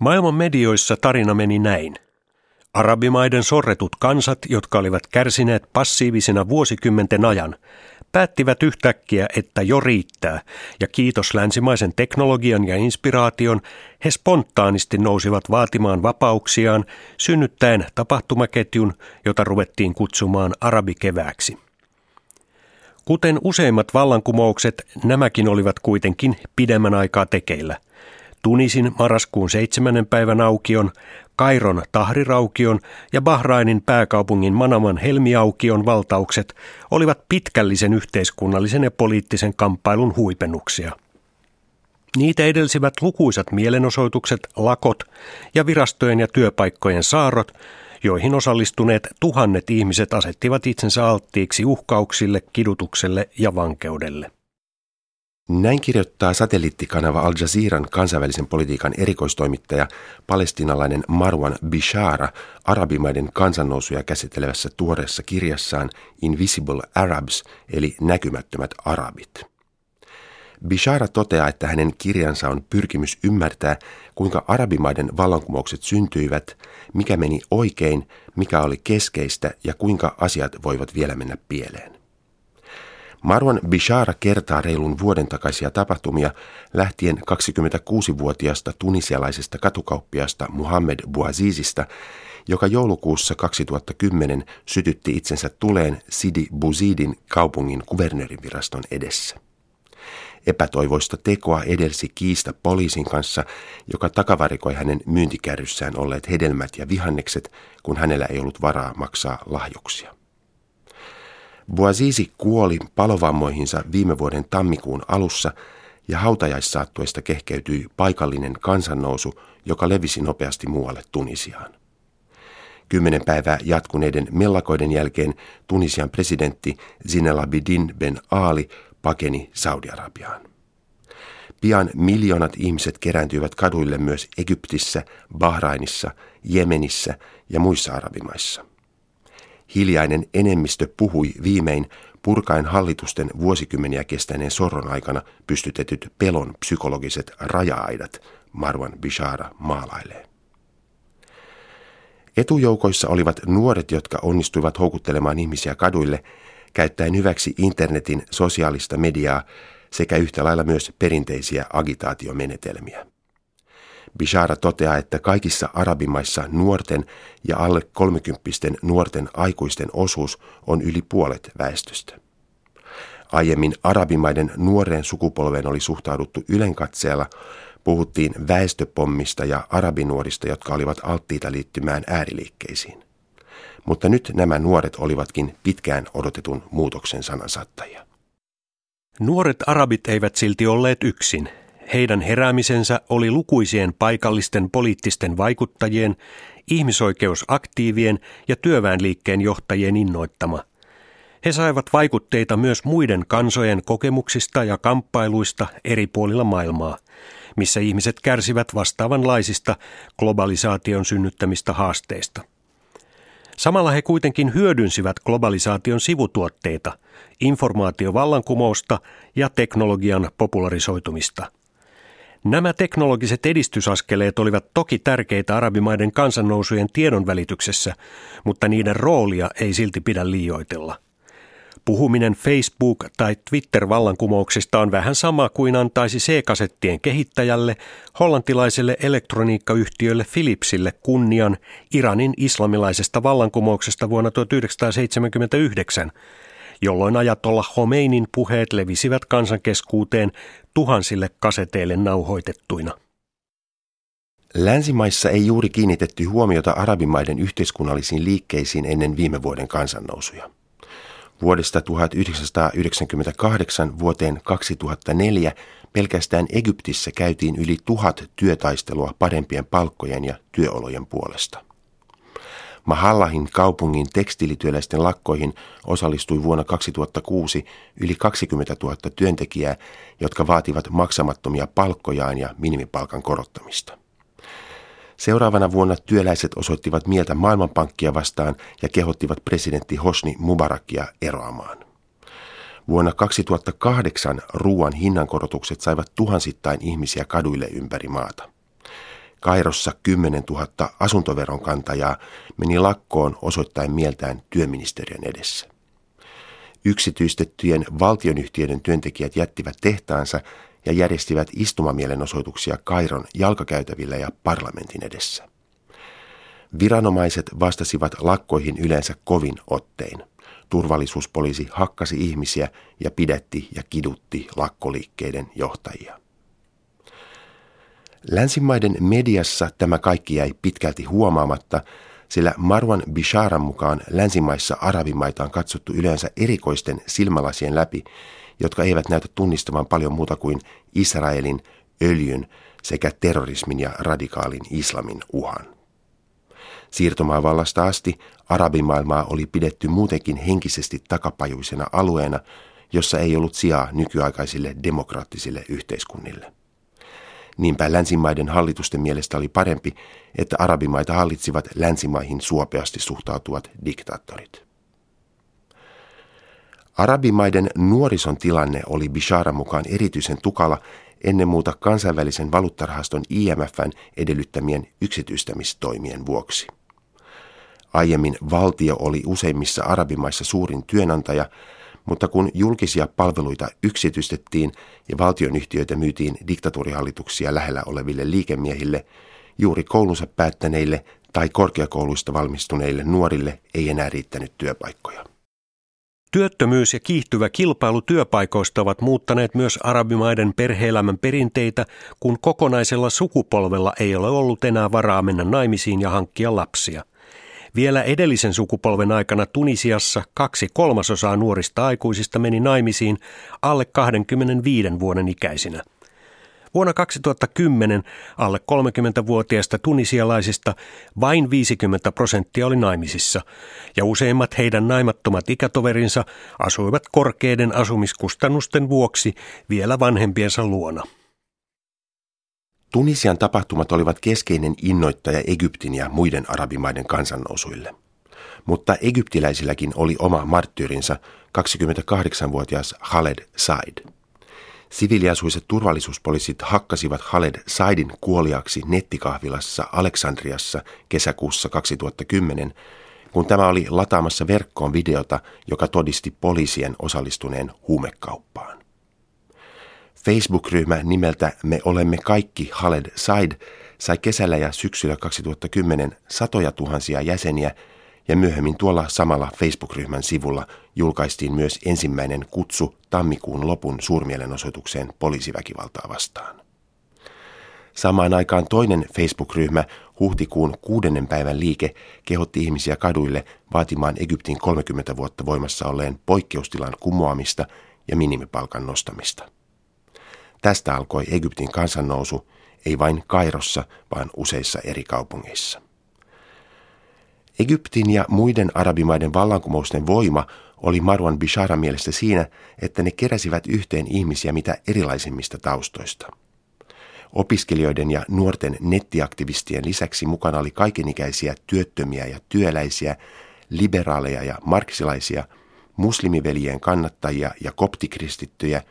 Maailman medioissa tarina meni näin. Arabimaiden sorretut kansat, jotka olivat kärsineet passiivisina vuosikymmenten ajan, päättivät yhtäkkiä, että jo riittää, ja kiitos länsimaisen teknologian ja inspiraation, he spontaanisti nousivat vaatimaan vapauksiaan, synnyttäen tapahtumaketjun, jota ruvettiin kutsumaan arabikevääksi. Kuten useimmat vallankumoukset, nämäkin olivat kuitenkin pidemmän aikaa tekeillä – Tunisin marraskuun 7. päivän aukion, Kairon tahriraukion ja Bahrainin pääkaupungin Manaman helmiaukion valtaukset olivat pitkällisen yhteiskunnallisen ja poliittisen kamppailun huipennuksia. Niitä edelsivät lukuisat mielenosoitukset, lakot ja virastojen ja työpaikkojen saarrot, joihin osallistuneet tuhannet ihmiset asettivat itsensä alttiiksi uhkauksille, kidutukselle ja vankeudelle. Näin kirjoittaa satelliittikanava Al Jazeeran kansainvälisen politiikan erikoistoimittaja palestinalainen Marwan Bishara arabimaiden kansannousuja käsittelevässä tuoreessa kirjassaan Invisible Arabs eli näkymättömät arabit. Bishara toteaa, että hänen kirjansa on pyrkimys ymmärtää, kuinka arabimaiden vallankumoukset syntyivät, mikä meni oikein, mikä oli keskeistä ja kuinka asiat voivat vielä mennä pieleen. Marwan Bishara kertaa reilun vuoden takaisia tapahtumia lähtien 26-vuotiaasta tunisialaisesta katukauppiasta Muhammed Bouazizista, joka joulukuussa 2010 sytytti itsensä tuleen Sidi Bouzidin kaupungin kuvernööriviraston edessä. Epätoivoista tekoa edelsi kiista poliisin kanssa, joka takavarikoi hänen myyntikärryssään olleet hedelmät ja vihannekset, kun hänellä ei ollut varaa maksaa lahjuksia. Boazizi kuoli palovammoihinsa viime vuoden tammikuun alussa ja hautajaissaattuesta kehkeytyi paikallinen kansannousu, joka levisi nopeasti muualle Tunisiaan. Kymmenen päivää jatkuneiden mellakoiden jälkeen Tunisian presidentti Zinel Abidin Ben Ali pakeni Saudi-Arabiaan. Pian miljoonat ihmiset kerääntyivät kaduille myös Egyptissä, Bahrainissa, Jemenissä ja muissa arabimaissa. Hiljainen enemmistö puhui viimein purkaen hallitusten vuosikymmeniä kestäneen sorron aikana pystytetyt pelon psykologiset raja-aidat, Marwan Bishara maalailee. Etujoukoissa olivat nuoret, jotka onnistuivat houkuttelemaan ihmisiä kaduille, käyttäen hyväksi internetin sosiaalista mediaa sekä yhtä lailla myös perinteisiä agitaatiomenetelmiä. Bishara toteaa, että kaikissa arabimaissa nuorten ja alle kolmekymppisten nuorten aikuisten osuus on yli puolet väestöstä. Aiemmin arabimaiden nuoreen sukupolveen oli suhtauduttu ylenkatseella, puhuttiin väestöpommista ja arabinuorista, jotka olivat alttiita liittymään ääriliikkeisiin. Mutta nyt nämä nuoret olivatkin pitkään odotetun muutoksen sanansaattajia. Nuoret arabit eivät silti olleet yksin. Heidän heräämisensä oli lukuisien paikallisten poliittisten vaikuttajien, ihmisoikeusaktiivien ja työväenliikkeen johtajien innoittama. He saivat vaikutteita myös muiden kansojen kokemuksista ja kamppailuista eri puolilla maailmaa, missä ihmiset kärsivät vastaavanlaisista globalisaation synnyttämistä haasteista. Samalla he kuitenkin hyödynsivät globalisaation sivutuotteita, informaatiovallankumousta ja teknologian popularisoitumista – Nämä teknologiset edistysaskeleet olivat toki tärkeitä arabimaiden kansannousujen tiedonvälityksessä, mutta niiden roolia ei silti pidä liioitella. Puhuminen Facebook- tai Twitter-vallankumouksista on vähän sama kuin antaisi C-kasettien kehittäjälle, hollantilaiselle elektroniikkayhtiölle Philipsille kunnian Iranin islamilaisesta vallankumouksesta vuonna 1979, jolloin ajatolla Homeinin puheet levisivät kansankeskuuteen tuhansille kaseteille nauhoitettuina. Länsimaissa ei juuri kiinnitetty huomiota arabimaiden yhteiskunnallisiin liikkeisiin ennen viime vuoden kansannousuja. Vuodesta 1998 vuoteen 2004 pelkästään Egyptissä käytiin yli tuhat työtaistelua parempien palkkojen ja työolojen puolesta. Mahallahin kaupungin tekstiilityöläisten lakkoihin osallistui vuonna 2006 yli 20 000 työntekijää, jotka vaativat maksamattomia palkkojaan ja minimipalkan korottamista. Seuraavana vuonna työläiset osoittivat mieltä Maailmanpankkia vastaan ja kehottivat presidentti Hosni Mubarakia eroamaan. Vuonna 2008 ruoan hinnankorotukset saivat tuhansittain ihmisiä kaduille ympäri maata. Kairossa 10 000 asuntoveron kantajaa meni lakkoon osoittain mieltään työministeriön edessä. Yksityistettyjen valtionyhtiöiden työntekijät jättivät tehtaansa ja järjestivät istumamielenosoituksia Kairon jalkakäytävillä ja parlamentin edessä. Viranomaiset vastasivat lakkoihin yleensä kovin ottein. Turvallisuuspoliisi hakkasi ihmisiä ja pidätti ja kidutti lakkoliikkeiden johtajia. Länsimaiden mediassa tämä kaikki jäi pitkälti huomaamatta, sillä Marwan Bisharan mukaan länsimaissa arabimaita on katsottu yleensä erikoisten silmälasien läpi, jotka eivät näytä tunnistavan paljon muuta kuin Israelin, öljyn sekä terrorismin ja radikaalin islamin uhan. Siirtomaavallasta asti arabimaailmaa oli pidetty muutenkin henkisesti takapajuisena alueena, jossa ei ollut sijaa nykyaikaisille demokraattisille yhteiskunnille. Niinpä länsimaiden hallitusten mielestä oli parempi, että arabimaita hallitsivat länsimaihin suopeasti suhtautuvat diktaattorit. Arabimaiden nuorison tilanne oli Bishara mukaan erityisen tukala ennen muuta kansainvälisen valuuttarahaston IMFn edellyttämien yksityistämistoimien vuoksi. Aiemmin valtio oli useimmissa arabimaissa suurin työnantaja, mutta kun julkisia palveluita yksityistettiin ja valtionyhtiöitä myytiin diktatuurihallituksia lähellä oleville liikemiehille, juuri koulunsa päättäneille tai korkeakouluista valmistuneille nuorille ei enää riittänyt työpaikkoja. Työttömyys ja kiihtyvä kilpailu työpaikoista ovat muuttaneet myös arabimaiden perheelämän perinteitä, kun kokonaisella sukupolvella ei ole ollut enää varaa mennä naimisiin ja hankkia lapsia. Vielä edellisen sukupolven aikana Tunisiassa kaksi kolmasosaa nuorista aikuisista meni naimisiin alle 25 vuoden ikäisinä – Vuonna 2010 alle 30-vuotiaista tunisialaisista vain 50 prosenttia oli naimisissa, ja useimmat heidän naimattomat ikätoverinsa asuivat korkeiden asumiskustannusten vuoksi vielä vanhempiensa luona. Tunisian tapahtumat olivat keskeinen innoittaja Egyptin ja muiden arabimaiden kansannousuille. Mutta egyptiläisilläkin oli oma marttyyrinsä 28-vuotias Khaled Said. Siviliasuiset turvallisuuspoliisit hakkasivat Khaled Saidin kuoliaksi nettikahvilassa Aleksandriassa kesäkuussa 2010, kun tämä oli lataamassa verkkoon videota, joka todisti poliisien osallistuneen huumekauppaan. Facebook-ryhmä nimeltä Me olemme kaikki Khaled Said sai kesällä ja syksyllä 2010 satoja tuhansia jäseniä ja myöhemmin tuolla samalla Facebook-ryhmän sivulla julkaistiin myös ensimmäinen kutsu tammikuun lopun suurmielenosoitukseen poliisiväkivaltaa vastaan. Samaan aikaan toinen Facebook-ryhmä, huhtikuun kuudennen päivän liike, kehotti ihmisiä kaduille vaatimaan Egyptin 30 vuotta voimassa olleen poikkeustilan kumoamista ja minimipalkan nostamista. Tästä alkoi Egyptin kansannousu, ei vain Kairossa, vaan useissa eri kaupungeissa. Egyptin ja muiden arabimaiden vallankumousten voima oli Marwan Bishara mielestä siinä, että ne keräsivät yhteen ihmisiä mitä erilaisimmista taustoista. Opiskelijoiden ja nuorten nettiaktivistien lisäksi mukana oli kaikenikäisiä työttömiä ja työläisiä, liberaaleja ja marksilaisia, muslimiveljen kannattajia ja koptikristittyjä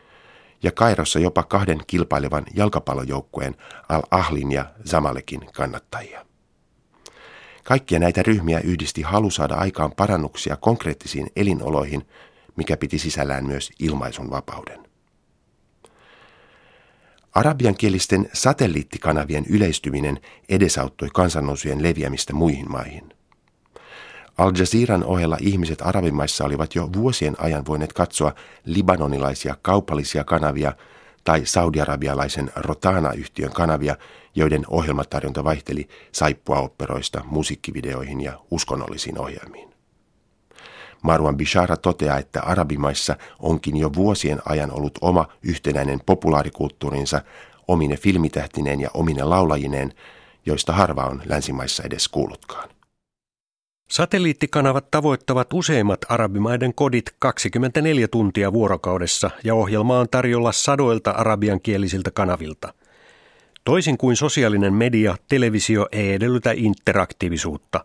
ja Kairossa jopa kahden kilpailevan jalkapallojoukkueen Al-Ahlin ja Zamalekin kannattajia. Kaikkia näitä ryhmiä yhdisti halu saada aikaan parannuksia konkreettisiin elinoloihin, mikä piti sisällään myös ilmaisun vapauden. Arabiankielisten satelliittikanavien yleistyminen edesauttoi kansannousujen leviämistä muihin maihin. Al Jazeeran ohella ihmiset arabimaissa olivat jo vuosien ajan voineet katsoa libanonilaisia kaupallisia kanavia tai saudiarabialaisen Rotana-yhtiön kanavia, joiden ohjelmatarjonta vaihteli saippuaopperoista musiikkivideoihin ja uskonnollisiin ohjelmiin. Marwan Bishara toteaa, että arabimaissa onkin jo vuosien ajan ollut oma yhtenäinen populaarikulttuurinsa omine filmitähtineen ja omine laulajineen, joista harva on länsimaissa edes kuullutkaan. Satelliittikanavat tavoittavat useimmat arabimaiden kodit 24 tuntia vuorokaudessa ja ohjelma on tarjolla sadoilta arabiankielisiltä kanavilta. Toisin kuin sosiaalinen media, televisio ei edellytä interaktiivisuutta.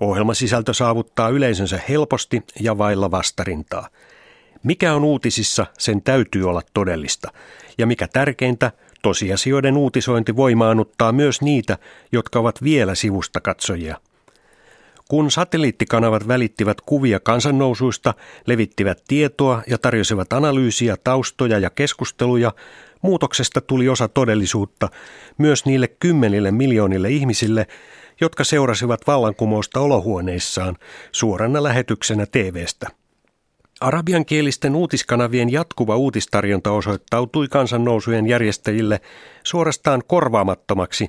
Ohjelmasisältö saavuttaa yleisönsä helposti ja vailla vastarintaa. Mikä on uutisissa, sen täytyy olla todellista. Ja mikä tärkeintä, tosiasioiden uutisointi voimaannuttaa myös niitä, jotka ovat vielä sivusta katsojia. Kun satelliittikanavat välittivät kuvia kansannousuista, levittivät tietoa ja tarjosivat analyysiä, taustoja ja keskusteluja, muutoksesta tuli osa todellisuutta myös niille kymmenille miljoonille ihmisille, jotka seurasivat vallankumousta olohuoneissaan suorana lähetyksenä TVstä. Arabiankielisten uutiskanavien jatkuva uutistarjonta osoittautui kansannousujen järjestäjille suorastaan korvaamattomaksi,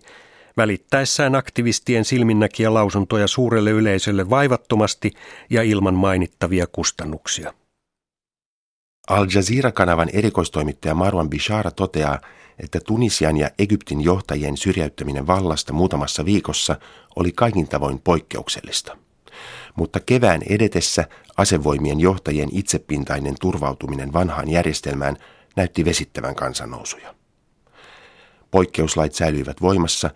välittäessään aktivistien silminnäkiä lausuntoja suurelle yleisölle vaivattomasti ja ilman mainittavia kustannuksia. Al Jazeera-kanavan erikoistoimittaja Marwan Bishara toteaa, että Tunisian ja Egyptin johtajien syrjäyttäminen vallasta muutamassa viikossa oli kaikin tavoin poikkeuksellista. Mutta kevään edetessä asevoimien johtajien itsepintainen turvautuminen vanhaan järjestelmään näytti vesittävän kansannousuja. Poikkeuslait säilyivät voimassa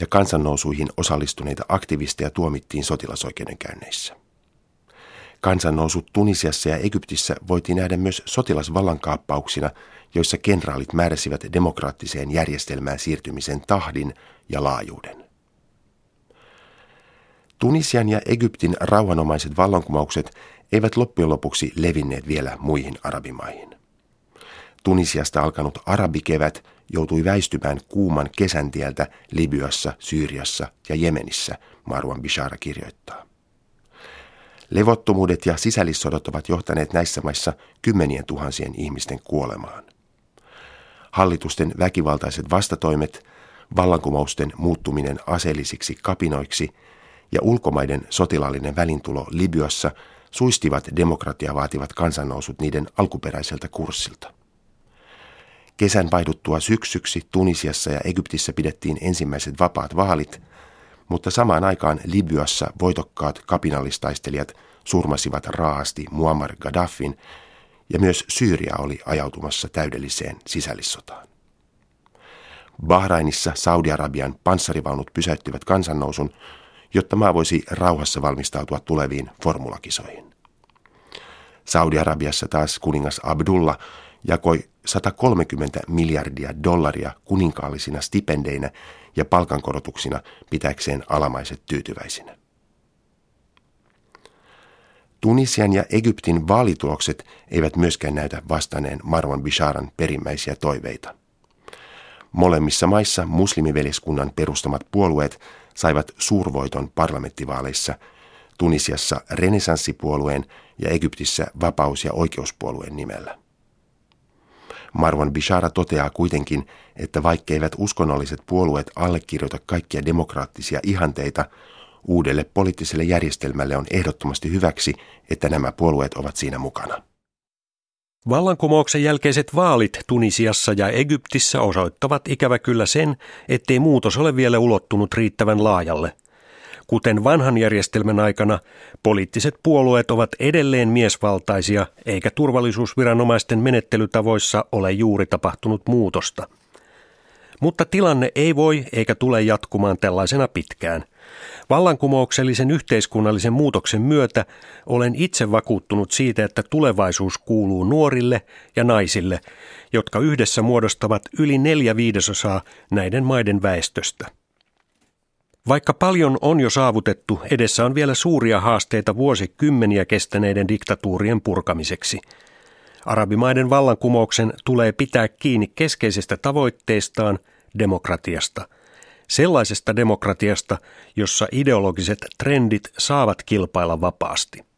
ja kansannousuihin osallistuneita aktivisteja tuomittiin sotilasoikeudenkäynneissä. Kansannousut Tunisiassa ja Egyptissä voitiin nähdä myös sotilasvallankaappauksina, joissa kenraalit määräsivät demokraattiseen järjestelmään siirtymisen tahdin ja laajuuden. Tunisian ja Egyptin rauhanomaiset vallankumoukset eivät loppujen lopuksi levinneet vielä muihin arabimaihin. Tunisiasta alkanut arabikevät joutui väistymään kuuman kesän tieltä Libyassa, Syyriassa ja Jemenissä, Marwan Bishara kirjoittaa. Levottomuudet ja sisällissodat ovat johtaneet näissä maissa kymmenien tuhansien ihmisten kuolemaan. Hallitusten väkivaltaiset vastatoimet, vallankumousten muuttuminen aseellisiksi kapinoiksi ja ulkomaiden sotilaallinen välintulo Libyassa suistivat demokratia vaativat kansannousut niiden alkuperäiseltä kurssilta. Kesän vaihduttua syksyksi Tunisiassa ja Egyptissä pidettiin ensimmäiset vapaat vaalit – mutta samaan aikaan Libyassa voitokkaat kapinallistaistelijat surmasivat raasti Muammar Gaddafin ja myös Syyria oli ajautumassa täydelliseen sisällissotaan. Bahrainissa Saudi-Arabian panssarivaunut pysäyttivät kansannousun, jotta maa voisi rauhassa valmistautua tuleviin formulakisoihin. Saudi-Arabiassa taas kuningas Abdullah jakoi 130 miljardia dollaria kuninkaallisina stipendeinä ja palkankorotuksina pitäkseen alamaiset tyytyväisinä. Tunisian ja Egyptin vaalitulokset eivät myöskään näytä vastanneen Marwan Bisharan perimmäisiä toiveita. Molemmissa maissa muslimiveljeskunnan perustamat puolueet saivat suurvoiton parlamenttivaaleissa, Tunisiassa renesanssipuolueen ja Egyptissä vapaus- ja oikeuspuolueen nimellä. Marwan Bishara toteaa kuitenkin, että vaikkeivät uskonnolliset puolueet allekirjoita kaikkia demokraattisia ihanteita, uudelle poliittiselle järjestelmälle on ehdottomasti hyväksi, että nämä puolueet ovat siinä mukana. Vallankumouksen jälkeiset vaalit Tunisiassa ja Egyptissä osoittavat ikävä kyllä sen, ettei muutos ole vielä ulottunut riittävän laajalle – Kuten vanhan järjestelmän aikana, poliittiset puolueet ovat edelleen miesvaltaisia, eikä turvallisuusviranomaisten menettelytavoissa ole juuri tapahtunut muutosta. Mutta tilanne ei voi eikä tule jatkumaan tällaisena pitkään. Vallankumouksellisen yhteiskunnallisen muutoksen myötä olen itse vakuuttunut siitä, että tulevaisuus kuuluu nuorille ja naisille, jotka yhdessä muodostavat yli neljä viidesosaa näiden maiden väestöstä. Vaikka paljon on jo saavutettu, edessä on vielä suuria haasteita vuosikymmeniä kestäneiden diktatuurien purkamiseksi. Arabimaiden vallankumouksen tulee pitää kiinni keskeisestä tavoitteestaan demokratiasta. Sellaisesta demokratiasta, jossa ideologiset trendit saavat kilpailla vapaasti.